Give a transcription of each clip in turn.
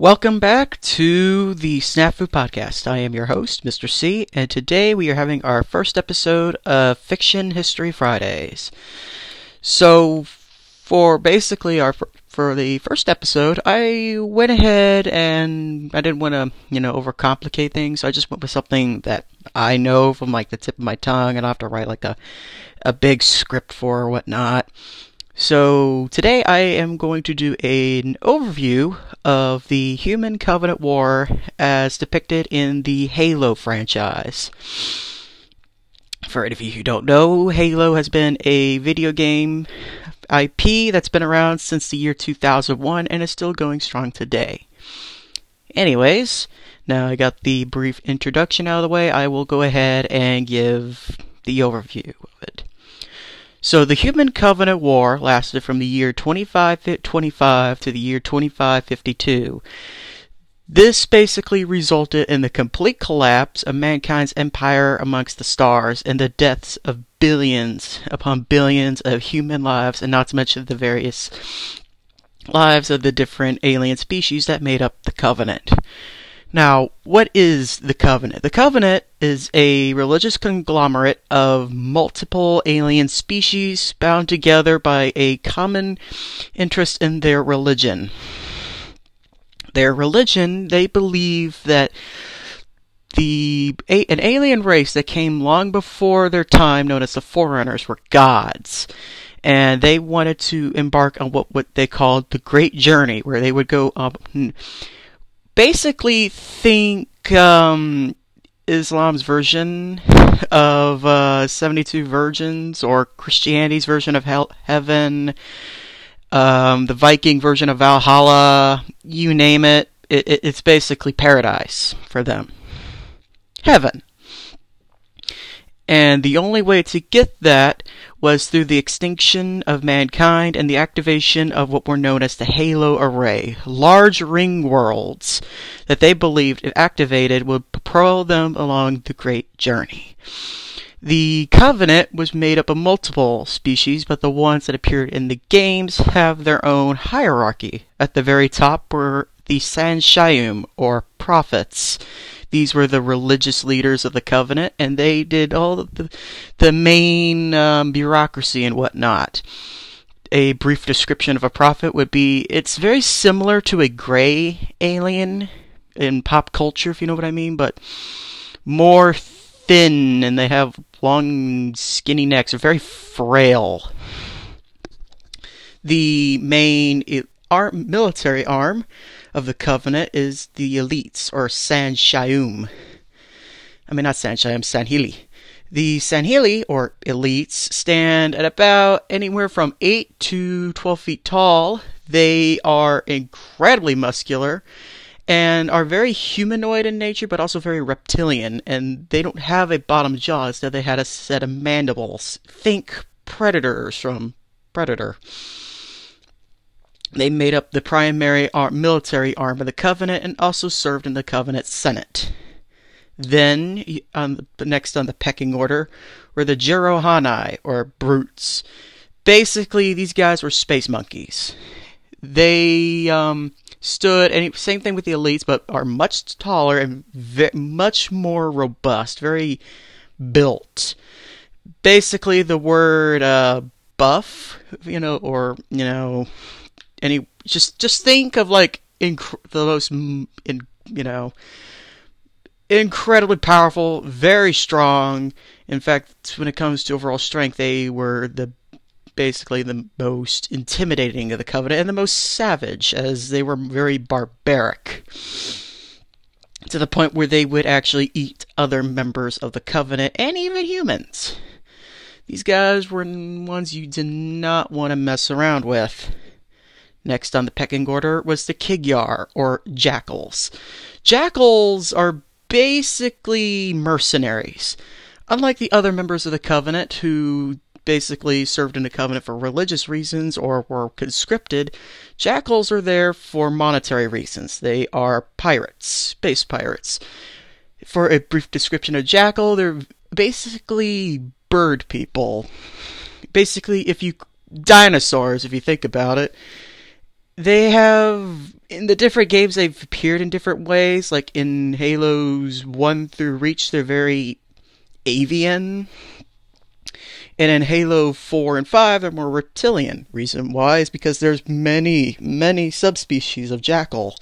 Welcome back to the Snafu Podcast. I am your host, Mr. C, and today we are having our first episode of Fiction History Fridays. So, for basically our for the first episode, I went ahead and I didn't want to, you know, overcomplicate things. So I just went with something that I know from like the tip of my tongue, and I have to write like a a big script for or whatnot. So today I am going to do an overview of the Human Covenant War as depicted in the Halo franchise. For any of you who don't know, Halo has been a video game IP that's been around since the year 2001 and is still going strong today. Anyways, now I got the brief introduction out of the way, I will go ahead and give the overview of it. So the Human Covenant War lasted from the year 2525 to the year 2552. This basically resulted in the complete collapse of mankind's empire amongst the stars and the deaths of billions upon billions of human lives, and not to mention the various lives of the different alien species that made up the Covenant. Now, what is the Covenant? The Covenant is a religious conglomerate of multiple alien species bound together by a common interest in their religion. Their religion, they believe that the a, an alien race that came long before their time, known as the Forerunners, were gods and they wanted to embark on what, what they called the Great Journey, where they would go up basically think um, Islam's version of uh, 72 Virgins or Christianity's version of hell- heaven, um, the Viking version of Valhalla, you name it, it, it. It's basically paradise for them. Heaven. And the only way to get that was through the extinction of mankind and the activation of what were known as the Halo Array, large ring worlds that they believed, if activated, would propel them along the great journey. The Covenant was made up of multiple species, but the ones that appeared in the games have their own hierarchy. At the very top were the San'Shyuum, or prophets. These were the religious leaders of the covenant, and they did all the, the main um, bureaucracy and whatnot. A brief description of a prophet would be it's very similar to a gray alien in pop culture, if you know what I mean, but more thin, and they have long, skinny necks, They're very frail. The main arm, military arm of the covenant is the elites, or San'Shyuum. I mean, not San'Shyuum, Sangheili. The Sangheili, or elites, stand at about anywhere from 8 to 12 feet tall. They are incredibly muscular and are very humanoid in nature, but also very reptilian. And they don't have a bottom jaw, instead, they had a set of mandibles. Think predators from Predator. They made up the primary military arm of the Covenant and also served in the Covenant Senate. Then, um, next on the pecking order, were the Jiralhanae, or Brutes. Basically, these guys were space monkeys. They um, stood, and same thing with the elites, but are much taller and much more robust, very built. Basically, the word uh, buff, you know, or you know, any just just think of like inc- the most in, you know incredibly powerful, very strong. In fact, when it comes to overall strength, they were the basically the most intimidating of the covenant and the most savage as they were very barbaric to the point where they would actually eat other members of the covenant and even humans. These guys were ones you did not want to mess around with. Next on the pecking order was the Kig-Yar, or Jackals. Jackals are basically mercenaries. Unlike the other members of the Covenant, who basically served in the Covenant for religious reasons or were conscripted, Jackals are there for monetary reasons. They are pirates, space pirates. For a brief description of Jackal, they're basically bird people. Basically, if you dinosaurs, if you think about it, they have in the different games, they've appeared in different ways. Like in Halos 1 through Reach, they're very avian. And in Halo 4 and 5, they're more reptilian. Reason why is because there's many, many subspecies of jackal.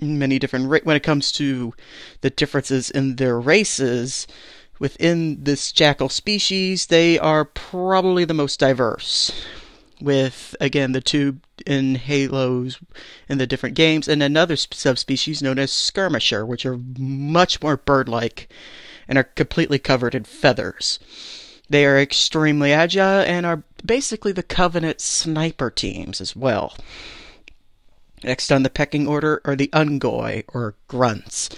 Many different, ra- when it comes to the differences in their races, within this jackal species, they are probably the most diverse. With, again, the two in Halos in the different games, and another subspecies known as skirmisher, which are much more bird like and are completely covered in feathers. They are extremely agile and are basically the Covenant sniper teams as well. Next on the pecking order are the Unggoy, or grunts.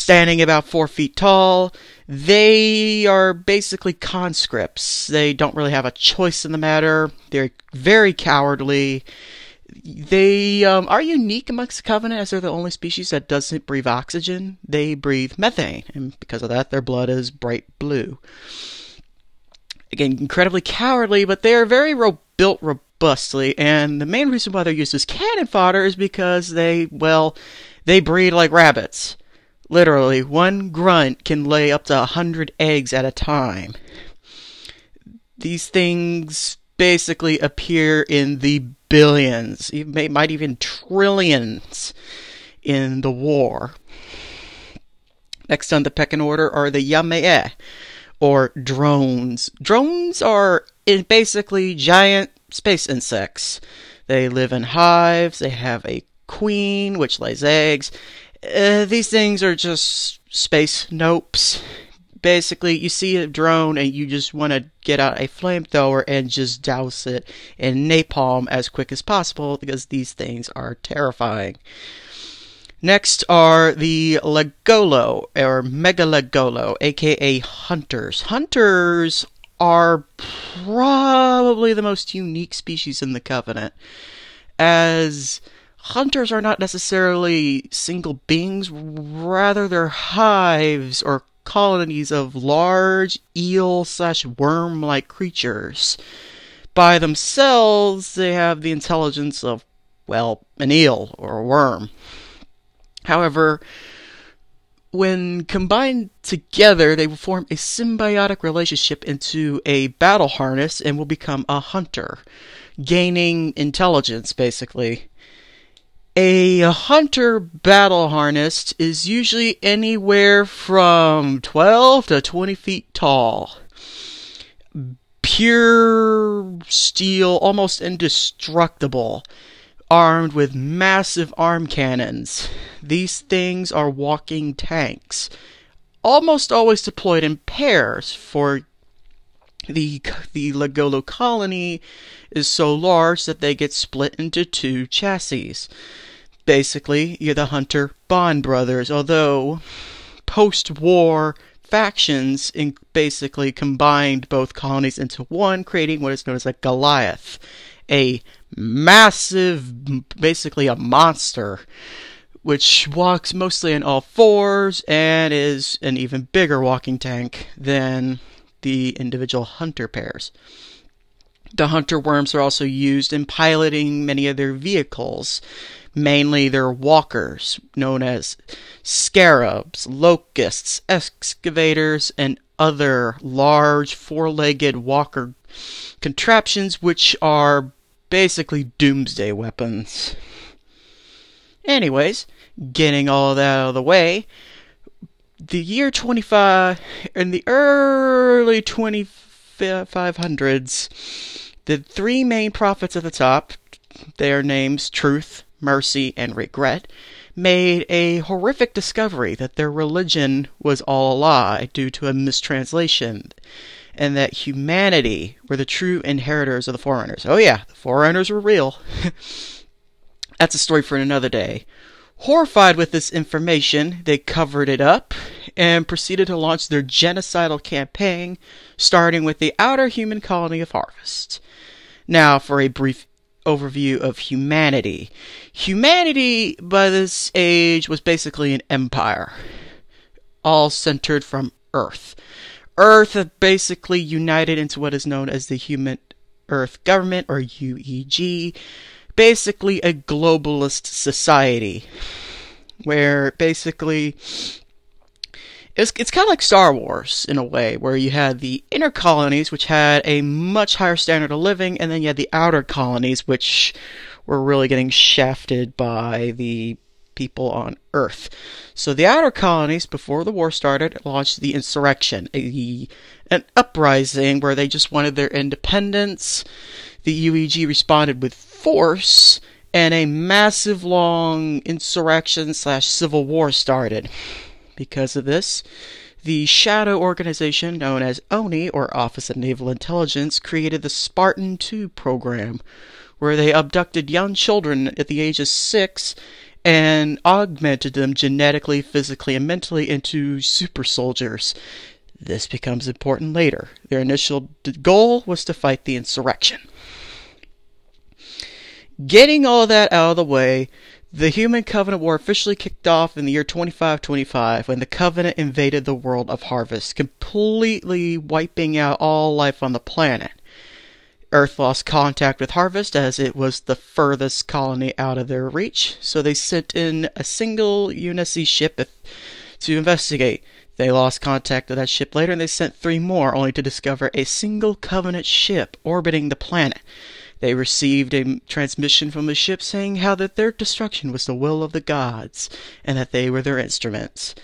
Standing about four feet tall, they are basically conscripts. They don't really have a choice in the matter. They're very cowardly. They um, are unique amongst the Covenant as they're the only species that doesn't breathe oxygen. They breathe methane, and because of that, their blood is bright blue again, incredibly cowardly, but they are very ro- built robustly. And the main reason why they're used as cannon fodder is because they, well, they breed like rabbits. Literally, one grunt can lay up to a hundred eggs at a time. These things basically appear in the billions, even, might even trillions in the war. Next on the pecking order are the Yanme'e or drones. Drones are eh, basically giant space insects. They live in hives, they have a queen which lays eggs. Uh, these things are just space nopes. Basically, you see a drone and you just want to get out a flamethrower and just douse it in napalm as quick as possible because these things are terrifying. Next are the Lekgolo, or Mgalekgolo, aka Hunters. Hunters are probably the most unique species in the Covenant, as hunters are not necessarily single beings, rather, they're hives or colonies of large eel slash worm like creatures. By themselves, they have the intelligence of, well, an eel or a worm. However, when combined together, they will form a symbiotic relationship into a battle harness and will become a hunter, gaining intelligence, basically. A hunter battle harness is usually anywhere from 12 to 20 feet tall. Pure steel, almost indestructible armed with massive arm cannons. These things are walking tanks, almost always deployed in pairs, for the the Lekgolo colony is so large that they get split into two chassis. Basically, you're the Hunter Bond brothers, although post-war factions in basically combined both colonies into one, creating what is known as a Goliath, a massive, basically a monster, which walks mostly on all fours and is an even bigger walking tank than the individual hunter pairs. The hunter worms are also used in piloting many of their vehicles, mainly their walkers, known as scarabs, locusts, excavators, and other large four legged walker contraptions, which are basically doomsday weapons. Anyways, getting all that out of the way, the year 25, in the early 2500s, the three main prophets at the top, their names Truth, Mercy, and Regret, made a horrific discovery that their religion was all a lie due to a mistranslation and that humanity were the true inheritors of the Forerunners. Oh, yeah, the Forerunners were real. That's a story for another day. Horrified with this information, they covered it up and proceeded to launch their genocidal campaign, starting with the outer human colony of Harvest. Now, for a brief overview of humanity. Humanity, by this age, was basically an empire, all centered from Earth. Earth basically united into what is known as the Human Earth Government, or UEG. basically a globalist society where basically it's, it's kind of like Star Wars in a way, where you had the inner colonies, which had a much higher standard of living, and then you had the outer colonies, which were really getting shafted by the people on Earth. So the outer colonies, before the war started, launched the insurrection, a, an uprising where they just wanted their independence. The UEG responded with force, and a massive long insurrection slash civil war started. Because of this, the shadow organization known as ONI, or Office of Naval Intelligence, created the Spartan 2 program, where they abducted young children at the age of six and augmented them genetically, physically, and mentally into super soldiers. This becomes important later. Their initial goal was to fight the insurrection. Getting all that out of the way, the Human Covenant War officially kicked off in the year 2525 when the Covenant invaded the world of Harvest, completely wiping out all life on the planet. Earth lost contact with Harvest as it was the furthest colony out of their reach, so they sent in a single UNSC ship to investigate. They lost contact with that ship later and they sent three more, only to discover a single Covenant ship orbiting the planet. They received a transmission from the ship saying how that their destruction was the will of the gods and that they were their instruments.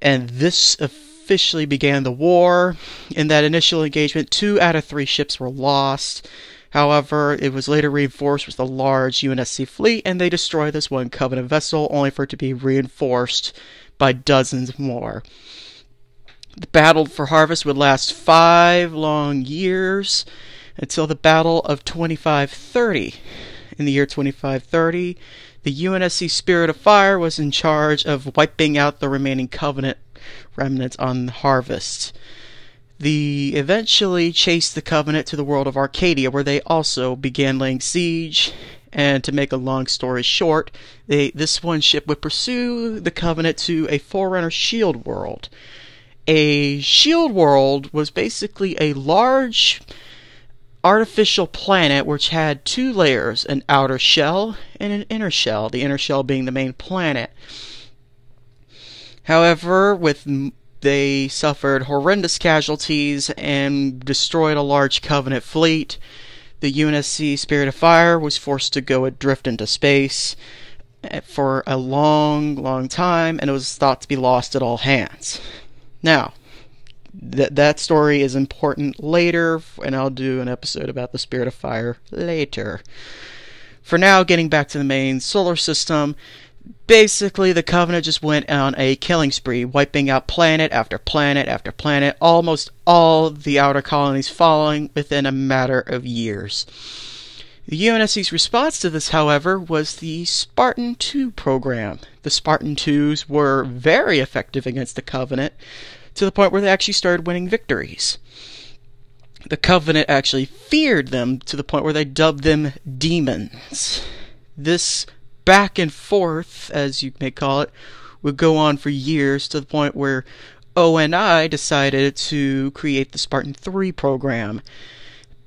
And this officially began the war. In that initial engagement, two out of three ships were lost. However, it was later reinforced with a large UNSC fleet, and they destroyed this one Covenant vessel, only for it to be reinforced by dozens more. The battle for Harvest would last five long years until the Battle of 2530. In the year 2530, the UNSC Spirit of Fire was in charge of wiping out the remaining Covenant remnants on Harvest. The eventually chased the Covenant to the world of Arcadia, where they also began laying siege. And to make a long story short, they, this one ship would pursue the Covenant to a Forerunner Shield world. A Shield world was basically a large artificial planet which had two layers an outer shell and an inner shell, the inner shell being the main planet. However, with they suffered horrendous casualties and destroyed a large Covenant fleet. The UNSC Spirit of Fire was forced to go adrift into space eh, for a long, long time, and it was thought to be lost at all hands. Now, that that story is important later, and I'll do an episode about the Spirit of Fire later. For now, getting back to the main solar system, basically the Covenant just went on a killing spree, wiping out planet after planet after planet, almost all the outer colonies following within a matter of years. The UNSC's response to this, however, was the Spartan II program. The Spartan IIs were very effective against the Covenant, to the point where they actually started winning victories. The Covenant actually feared them to the point where they dubbed them demons. This back and forth, as you may call it, would go on for years to the point where ONI decided to create the Spartan 3 program.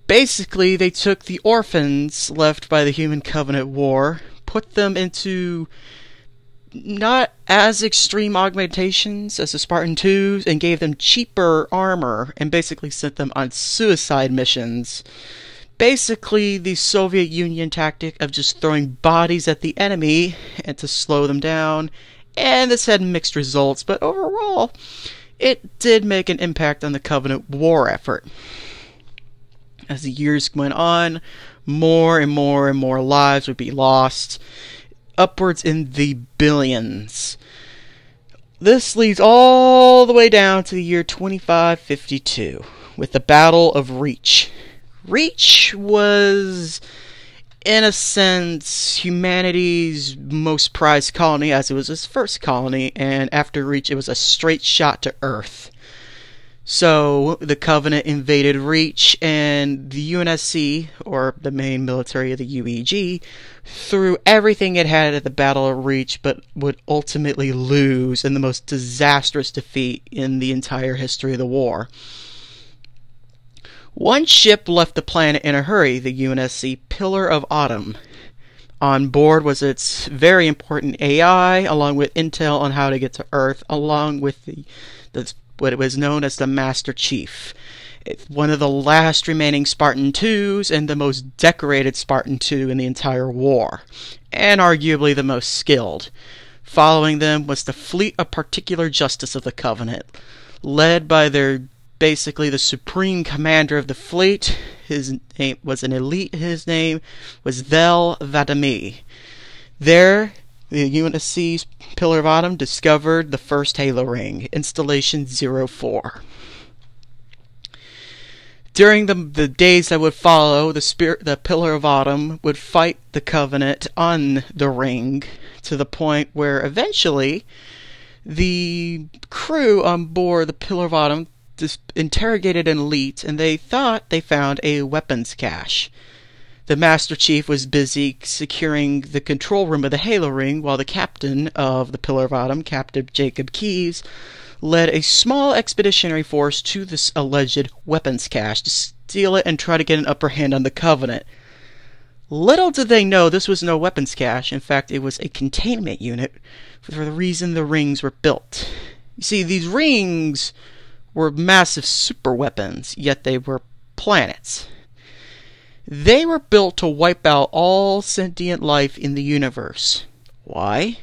Basically, they took the orphans left by the Human Covenant War, put them into not as extreme augmentations as the Spartan 2s and gave them cheaper armor and basically sent them on suicide missions. Basically, the Soviet Union tactic of just throwing bodies at the enemy and to slow them down, and this had mixed results, but overall, it did make an impact on the Covenant war effort. As the years went on, more and more and more lives would be lost upwards in the billions. This leads all the way down to the year 2552 with the Battle of Reach. Reach was, in a sense, humanity's most prized colony, as it was its first colony, and after Reach, it was a straight shot to Earth. So the Covenant invaded Reach, and the UNSC, or the main military of the UEG, threw everything it had at the Battle of Reach, but would ultimately lose in the most disastrous defeat in the entire history of the war. One ship left the planet in a hurry, the UNSC Pillar of Autumn. On board was its very important AI, along with intel on how to get to Earth, along with the, the what was known as the Master Chief. One of the last remaining Spartan 2s and the most decorated Spartan 2 in the entire war, and arguably the most skilled. Following them was the fleet of particular justice of the Covenant, led by their basically the supreme commander of the fleet. His name was an elite. His name was Thel 'Vadamee. There, the UNSC's Pillar of Autumn discovered the first Halo ring, Installation 04. During the, the days that would follow, the spirit, the Pillar of Autumn would fight the Covenant on the ring to the point where eventually the crew on board the Pillar of Autumn interrogated an elite and they thought they found a weapons cache. The Master Chief was busy securing the control room of the Halo Ring while the captain of the Pillar of Autumn, Captain Jacob Keyes, led a small expeditionary force to this alleged weapons cache to steal it and try to get an upper hand on the Covenant. Little did they know this was no weapons cache. In fact, it was a containment unit for the reason the rings were built. You see, these rings were massive super weapons, yet they were planets. They were built to wipe out all sentient life in the universe. Why?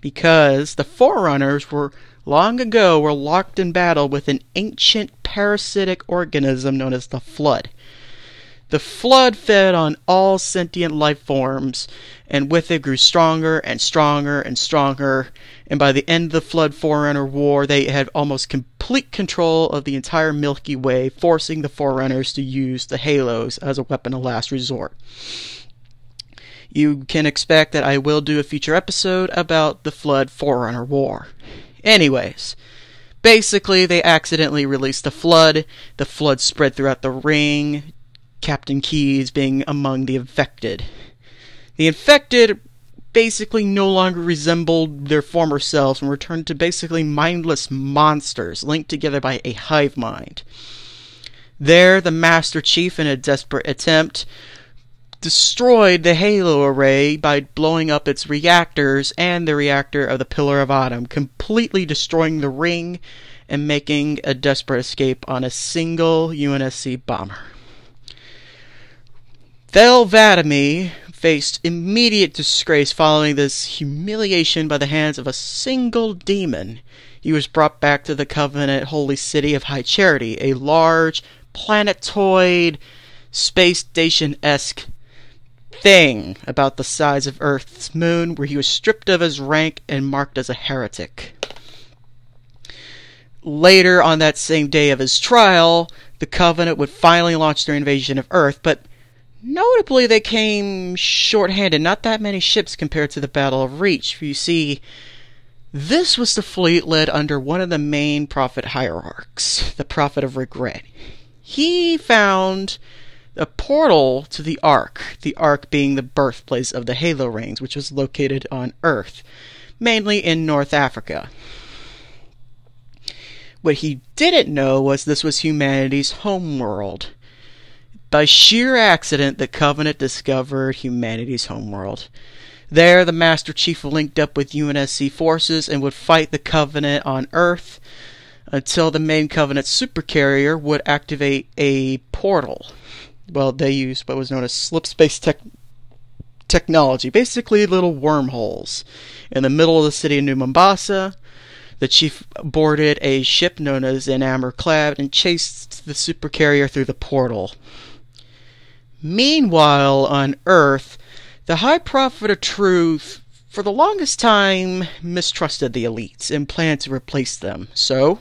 Because the Forerunners were long ago were locked in battle with an ancient parasitic organism known as the Flood. The Flood fed on all sentient life forms, and with it grew stronger and stronger and stronger, and by the end of the Flood Forerunner War, they had almost complete control of the entire Milky Way, forcing the Forerunners to use the Halos as a weapon of last resort. You can expect that I will do a future episode about the Flood Forerunner War. Anyways, basically, they accidentally released the flood. The flood spread throughout the ring, Captain Keyes being among the infected. The infected basically no longer resembled their former selves and returned to basically mindless monsters linked together by a hive mind. There, the Master Chief, in a desperate attempt, destroyed the Halo array by blowing up its reactors and the reactor of the Pillar of Autumn, completely destroying the ring and making a desperate escape on a single UNSC bomber. Thel 'Vadamee faced immediate disgrace following this humiliation by the hands of a single demon. He was brought back to the Covenant holy city of High Charity, a large, planetoid, space station esque thing about the size of Earth's moon, where he was stripped of his rank and marked as a heretic. Later on that same day of his trial, the Covenant would finally launch their invasion of Earth, but notably they came short-handed, not that many ships compared to the Battle of Reach. You see, this was the fleet led under one of the main prophet hierarchs, the Prophet of Regret. He found a portal to the Ark, the Ark being the birthplace of the Halo Rings, which was located on Earth, mainly in North Africa. What he didn't know was this was humanity's homeworld. By sheer accident, the Covenant discovered humanity's homeworld. There, the Master Chief linked up with UNSC forces and would fight the Covenant on Earth until the main Covenant supercarrier would activate a portal well, they used what was known as slip space tech technology, basically little wormholes. In the middle of the city of New Mombasa, the chief boarded a ship known as In Amber Clad and chased the supercarrier through the portal. Meanwhile, on Earth, the High Prophet of Truth, for the longest time, mistrusted the elites and planned to replace them. So,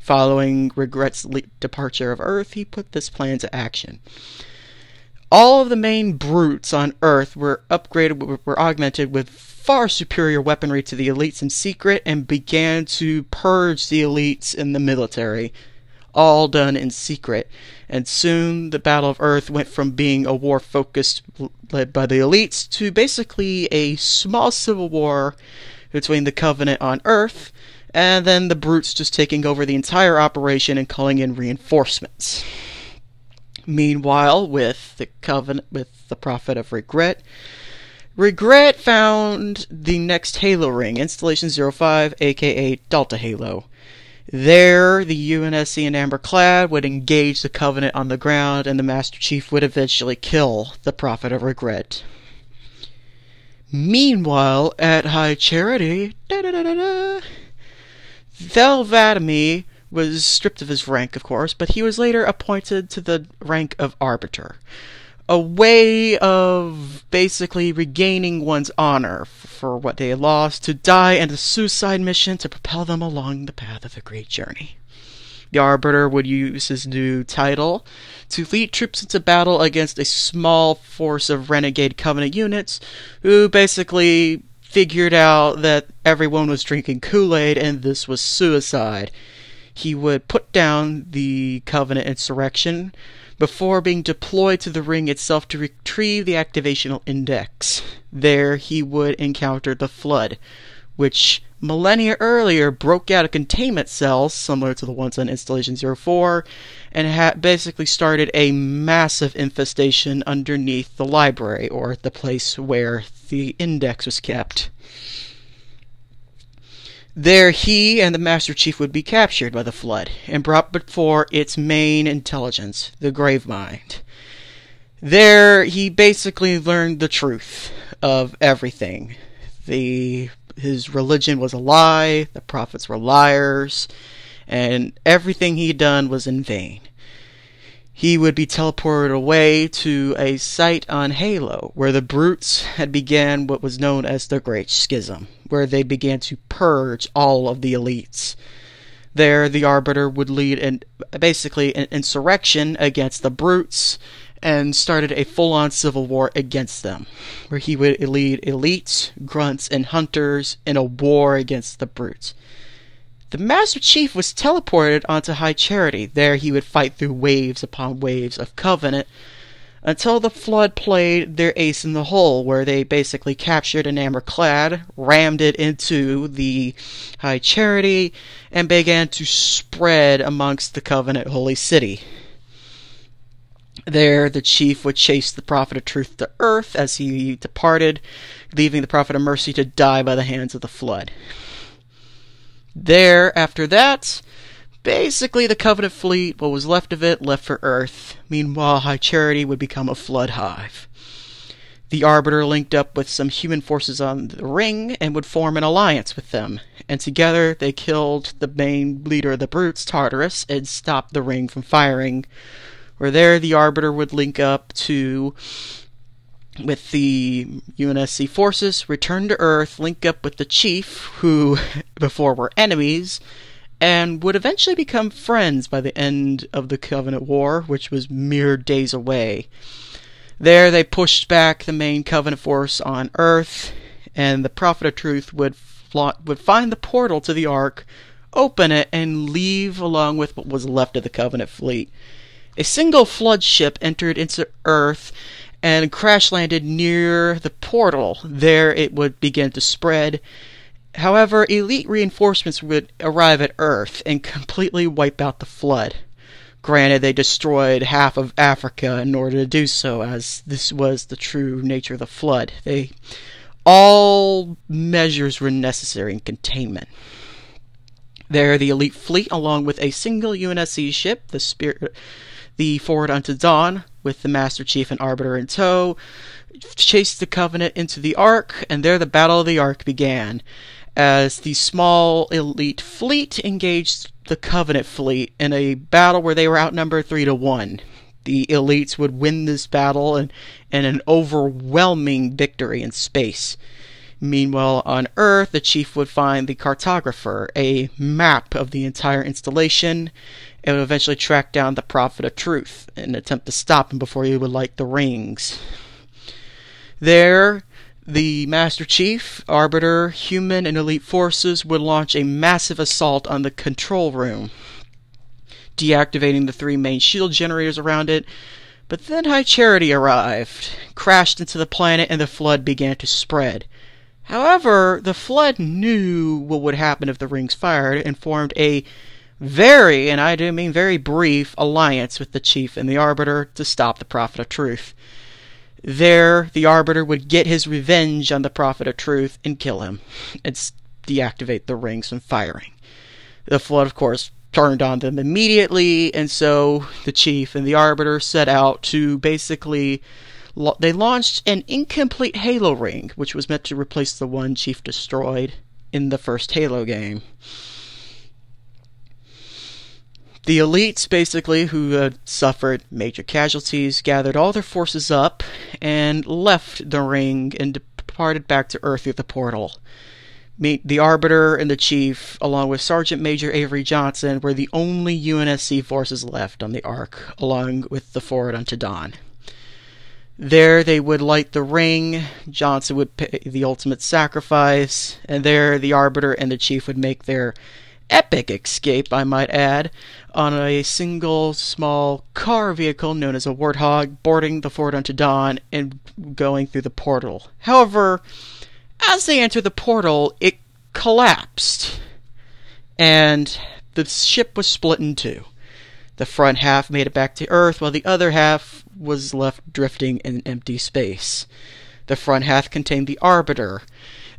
following Regret's departure of Earth, he put this plan to action. All of the main brutes on Earth were upgraded, were augmented with far superior weaponry to the elites in secret and began to purge the elites in the military. All done in secret. And soon the Battle of Earth went from being a war focused, led by the elites, to basically a small civil war between the Covenant on Earth and then the brutes just taking over the entire operation and calling in reinforcements. Meanwhile, with the covenant, with the prophet of regret, Regret found the next Halo ring, Installation 05, aka Delta Halo. There, the UNSC and Amber Clad would engage the Covenant on the ground, and the Master Chief would eventually kill the Prophet of Regret. Meanwhile, at High Charity, Thel 'Vadamee was stripped of his rank, of course, but he was later appointed to the rank of Arbiter. A way of basically regaining one's honor for what they lost, to die in a suicide mission to propel them along the path of the great journey. The Arbiter would use his new title to lead troops into battle against a small force of renegade Covenant units who basically figured out that everyone was drinking Kool Aid and this was suicide he would put down the Covenant insurrection before being deployed to the ring itself to retrieve the activational index. There he would encounter the Flood, which millennia earlier broke out of containment cells similar to the ones on Installation 04 and had basically started a massive infestation underneath the library or the place where the index was kept. There he and the Master Chief would be captured by the Flood and brought before its main intelligence, the Gravemind. There he basically learned the truth of everything. The his religion was a lie, the prophets were liars, and everything he'd done was in vain he would be teleported away to a site on Halo where the brutes had began what was known as the Great Schism, where they began to purge all of the elites. There, the Arbiter would lead an, basically an insurrection against the brutes and started a full on civil war against them, where he would lead elites, grunts, and hunters in a war against the brutes. The Master Chief was teleported onto High Charity. There he would fight through waves upon waves of Covenant until the Flood played their ace in the hole, where they basically captured an Amber Clad, rammed it into the High Charity, and began to spread amongst the Covenant Holy City. There, the chief would chase the Prophet of Truth to earth as he departed, leaving the Prophet of Mercy to die by the hands of the Flood. There, after that, basically the Covenant fleet, what was left of it, left for Earth. Meanwhile, High Charity would become a flood hive. The Arbiter linked up with some human forces on the ring and would form an alliance with them, and together they killed the main leader of the Brutes, Tartarus, and stopped the ring from firing. Where there, the Arbiter would link up to with the UNSC forces, return to Earth, link up with the Chief, who before were enemies, and would eventually become friends by the end of the Covenant War, which was mere days away. There they pushed back the main Covenant force on Earth, and the Prophet of Truth would would find the portal to the Ark, open it, and leave along with what was left of the Covenant fleet. A single flood ship entered into Earth and crash landed near the portal. There it would begin to spread. However, elite reinforcements would arrive at Earth and completely wipe out the flood. Granted, they destroyed half of Africa in order to do so, as this was the true nature of the flood. They all measures were necessary in containment. There, the elite fleet, along with a single UNSC ship, the Spirit, the Forward Unto Dawn, with the Master Chief and Arbiter in tow, chased the Covenant into the Ark, and there the Battle of the Ark began. As the small elite fleet engaged the Covenant fleet in a battle where they were outnumbered three to one. The elites would win this battle and, and an overwhelming victory in space. Meanwhile, on Earth, the chief would find the cartographer, a map of the entire installation, and would eventually track down the Prophet of Truth and attempt to stop him before he would light the rings. There, the Master Chief, Arbiter, human, and elite forces would launch a massive assault on the control room, deactivating the three main shield generators around it. But then High Charity arrived, crashed into the planet, and the flood began to spread. However, the flood knew what would happen if the rings fired and formed a very, and I do mean very brief, alliance with the chief and the arbiter to stop the prophet of truth. There, the Arbiter would get his revenge on the Prophet of Truth and kill him, and deactivate the rings from firing. The Flood, of course, turned on them immediately, and so the Chief and the Arbiter set out to basically. They launched an incomplete Halo ring, which was meant to replace the one Chief destroyed in the first Halo game. The elites, basically, who had suffered major casualties, gathered all their forces up and left the ring and departed back to Earth through the portal. Meet the Arbiter and the Chief, along with Sergeant Major Avery Johnson, were the only UNSC forces left on the Ark, along with the forward unto Dawn. There they would light the ring, Johnson would pay the ultimate sacrifice, and there the Arbiter and the Chief would make their epic escape, I might add, on a single small car vehicle known as a Warthog, boarding the Forward Unto Dawn and going through the portal. However, as they entered the portal, it collapsed, and the ship was split in two. The front half made it back to Earth, while the other half was left drifting in empty space. The front half contained the Arbiter,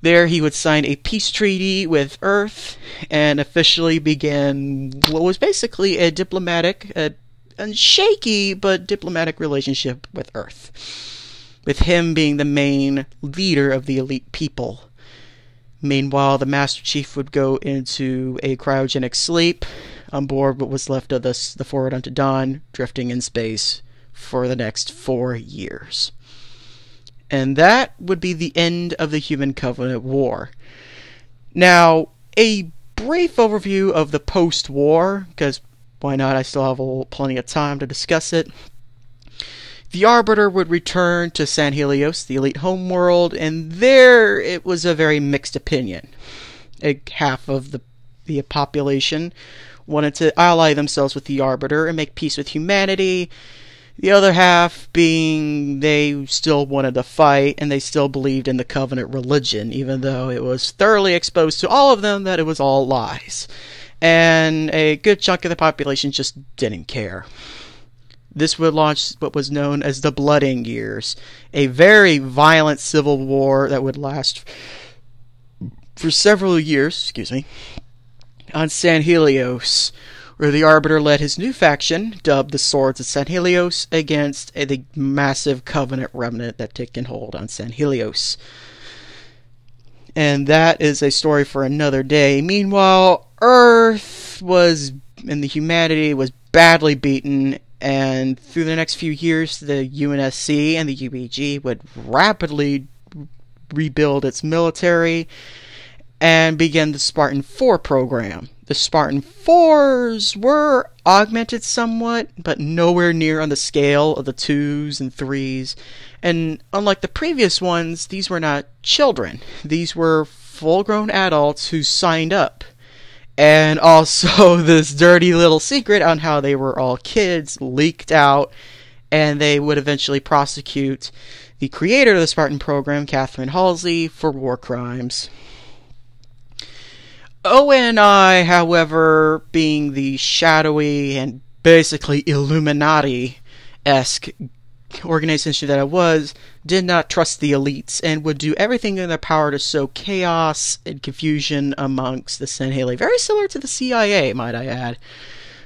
there, he would sign a peace treaty with Earth and officially begin what was basically a diplomatic, a, a shaky but diplomatic relationship with Earth, with him being the main leader of the elite people. Meanwhile, the Master Chief would go into a cryogenic sleep on board what was left of the, the Forward Unto Dawn, drifting in space for the next four years. And that would be the end of the Human Covenant War. Now, a brief overview of the post war, because why not? I still have a, plenty of time to discuss it. The Arbiter would return to Sanghelios, the elite homeworld, and there it was a very mixed opinion. A half of the, the population wanted to ally themselves with the Arbiter and make peace with humanity, the other half being they still wanted to fight and they still believed in the Covenant religion, even though it was thoroughly exposed to all of them that it was all lies. And a good chunk of the population just didn't care. This would launch what was known as the Blooding Years, a very violent civil war that would last for several years, excuse me, on Sanghelios, where the Arbiter led his new faction, dubbed the Swords of Sanghelios, against the massive Covenant remnant that taken hold on Sanghelios. And that is a story for another day. Meanwhile, Earth was, and the humanity was badly beaten, and through the next few years, the UNSC and the UEG would rapidly rebuild its military and begin the Spartan 4 program. The Spartan 4s were augmented somewhat, but nowhere near on the scale of the 2s and 3s. And unlike the previous ones, these were not children. These were full grown adults who signed up. And also, this dirty little secret on how they were all kids leaked out, and they would eventually prosecute the creator of the Spartan program, Catherine Halsey, for war crimes. ONI, however, being the shadowy and basically Illuminati esque organization that it was, did not trust the elites and would do everything in their power to sow chaos and confusion amongst the Sangheili. Very similar to the CIA, might I add.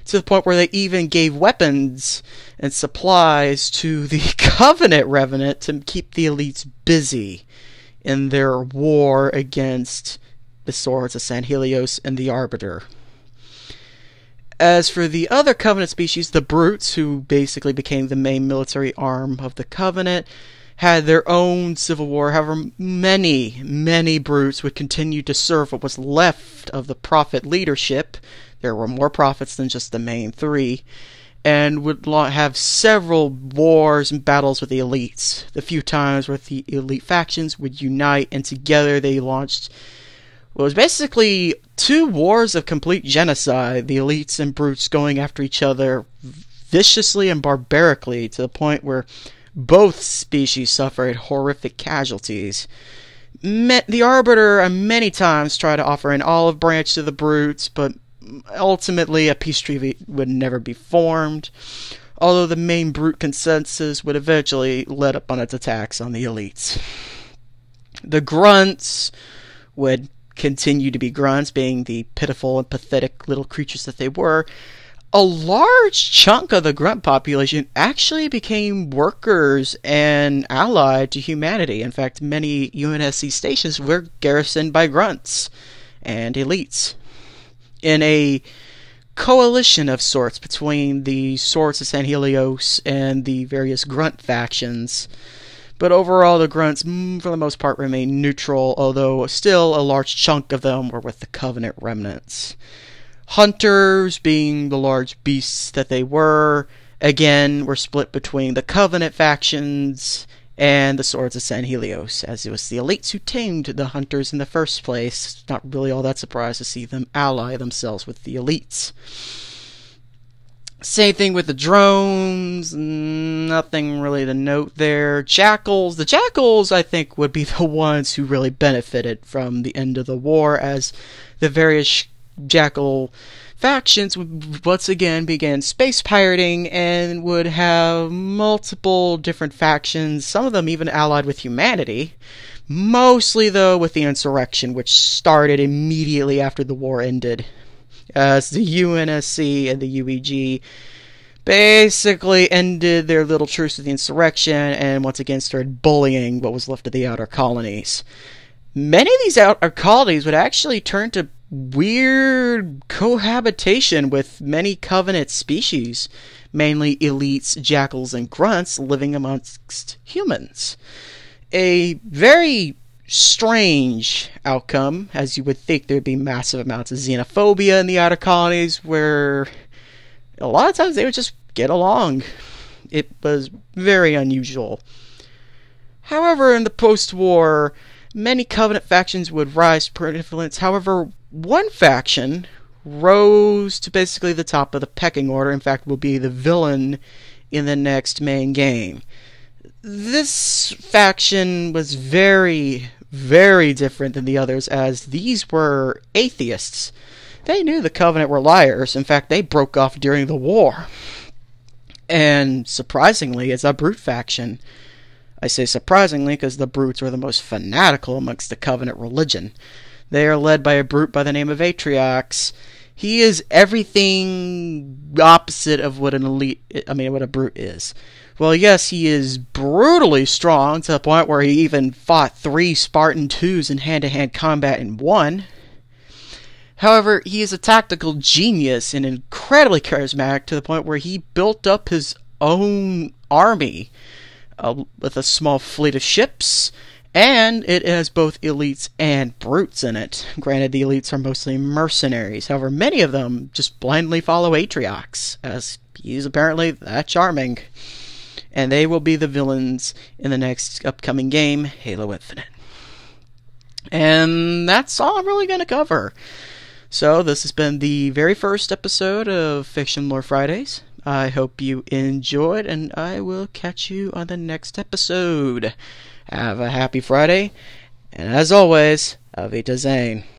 To the point where they even gave weapons and supplies to the Covenant Revenant to keep the elites busy in their war against the swords of Sanghelios and the Arbiter. As for the other Covenant species, the Brutes, who basically became the main military arm of the Covenant, had their own civil war. However, many, many Brutes would continue to serve what was left of the Prophet leadership. There were more prophets than just the main three, and would have several wars and battles with the elites. The few times where the elite factions would unite, and together they launched it was basically two wars of complete genocide, the elites and brutes going after each other viciously and barbarically to the point where both species suffered horrific casualties. The Arbiter uh, many times tried to offer an olive branch to the brutes, but ultimately a peace treaty would never be formed. although the main brute consensus would eventually let up on its attacks on the elites. The grunts would continue to be grunts, being the pitiful and pathetic little creatures that they were. A large chunk of the grunt population actually became workers and allied to humanity. In fact, many UNSC stations were garrisoned by grunts and elites. In a coalition of sorts between the Swords of Sanghelios and the various grunt factions. But overall, the grunts, mm, for the most part, remained neutral, although still a large chunk of them were with the Covenant remnants. Hunters, being the large beasts that they were, again were split between the Covenant factions and the Swords of Sanghelios, as it was the elites who tamed the hunters in the first place. Not really all that surprised to see them ally themselves with the elites. Same thing with the drones, nothing really to note there. Jackals, the Jackals, I think, would be the ones who really benefited from the end of the war, as the various Jackal factions would once again begin space pirating and would have multiple different factions, some of them even allied with humanity. Mostly, though, with the insurrection, which started immediately after the war ended Uh, as the UNSC and the UEG basically ended their little truce with the insurrection and once again started bullying what was left of the outer colonies. Many of these outer colonies would actually turn to weird cohabitation with many covenant species, mainly elites, jackals, and grunts living amongst humans. A very strange outcome, as you would think there'd be massive amounts of xenophobia in the outer colonies, where a lot of times they would just get along. It was very unusual. However, in the post war, many Covenant factions would rise to prevalence. However, one faction rose to basically the top of the pecking order, in fact, will be the villain in the next main game. This faction was very, very different than the others, as these were atheists. They knew the Covenant were liars. In fact, they broke off during the war. And surprisingly, it's a brute faction. I say surprisingly because the brutes were the most fanatical amongst the Covenant religion. They are led by a brute by the name of Atriox. He is everything opposite of what an elite, I mean, what a brute is. Well, yes, he is brutally strong to the point where he even fought three Spartan 2s in hand to hand combat and won. However, he is a tactical genius and incredibly charismatic to the point where he built up his own army uh, with a small fleet of ships, and it has both elites and brutes in it. Granted, the elites are mostly mercenaries. However, many of them just blindly follow Atriox, as he's apparently that charming and they will be the villains in the next upcoming game, Halo Infinite. And that's all I'm really going to cover. So, this has been the very first episode of Fiction Lore Fridays. I hope you enjoyed, and I will catch you on the next episode. Have a happy Friday, and as always, Avita Zane.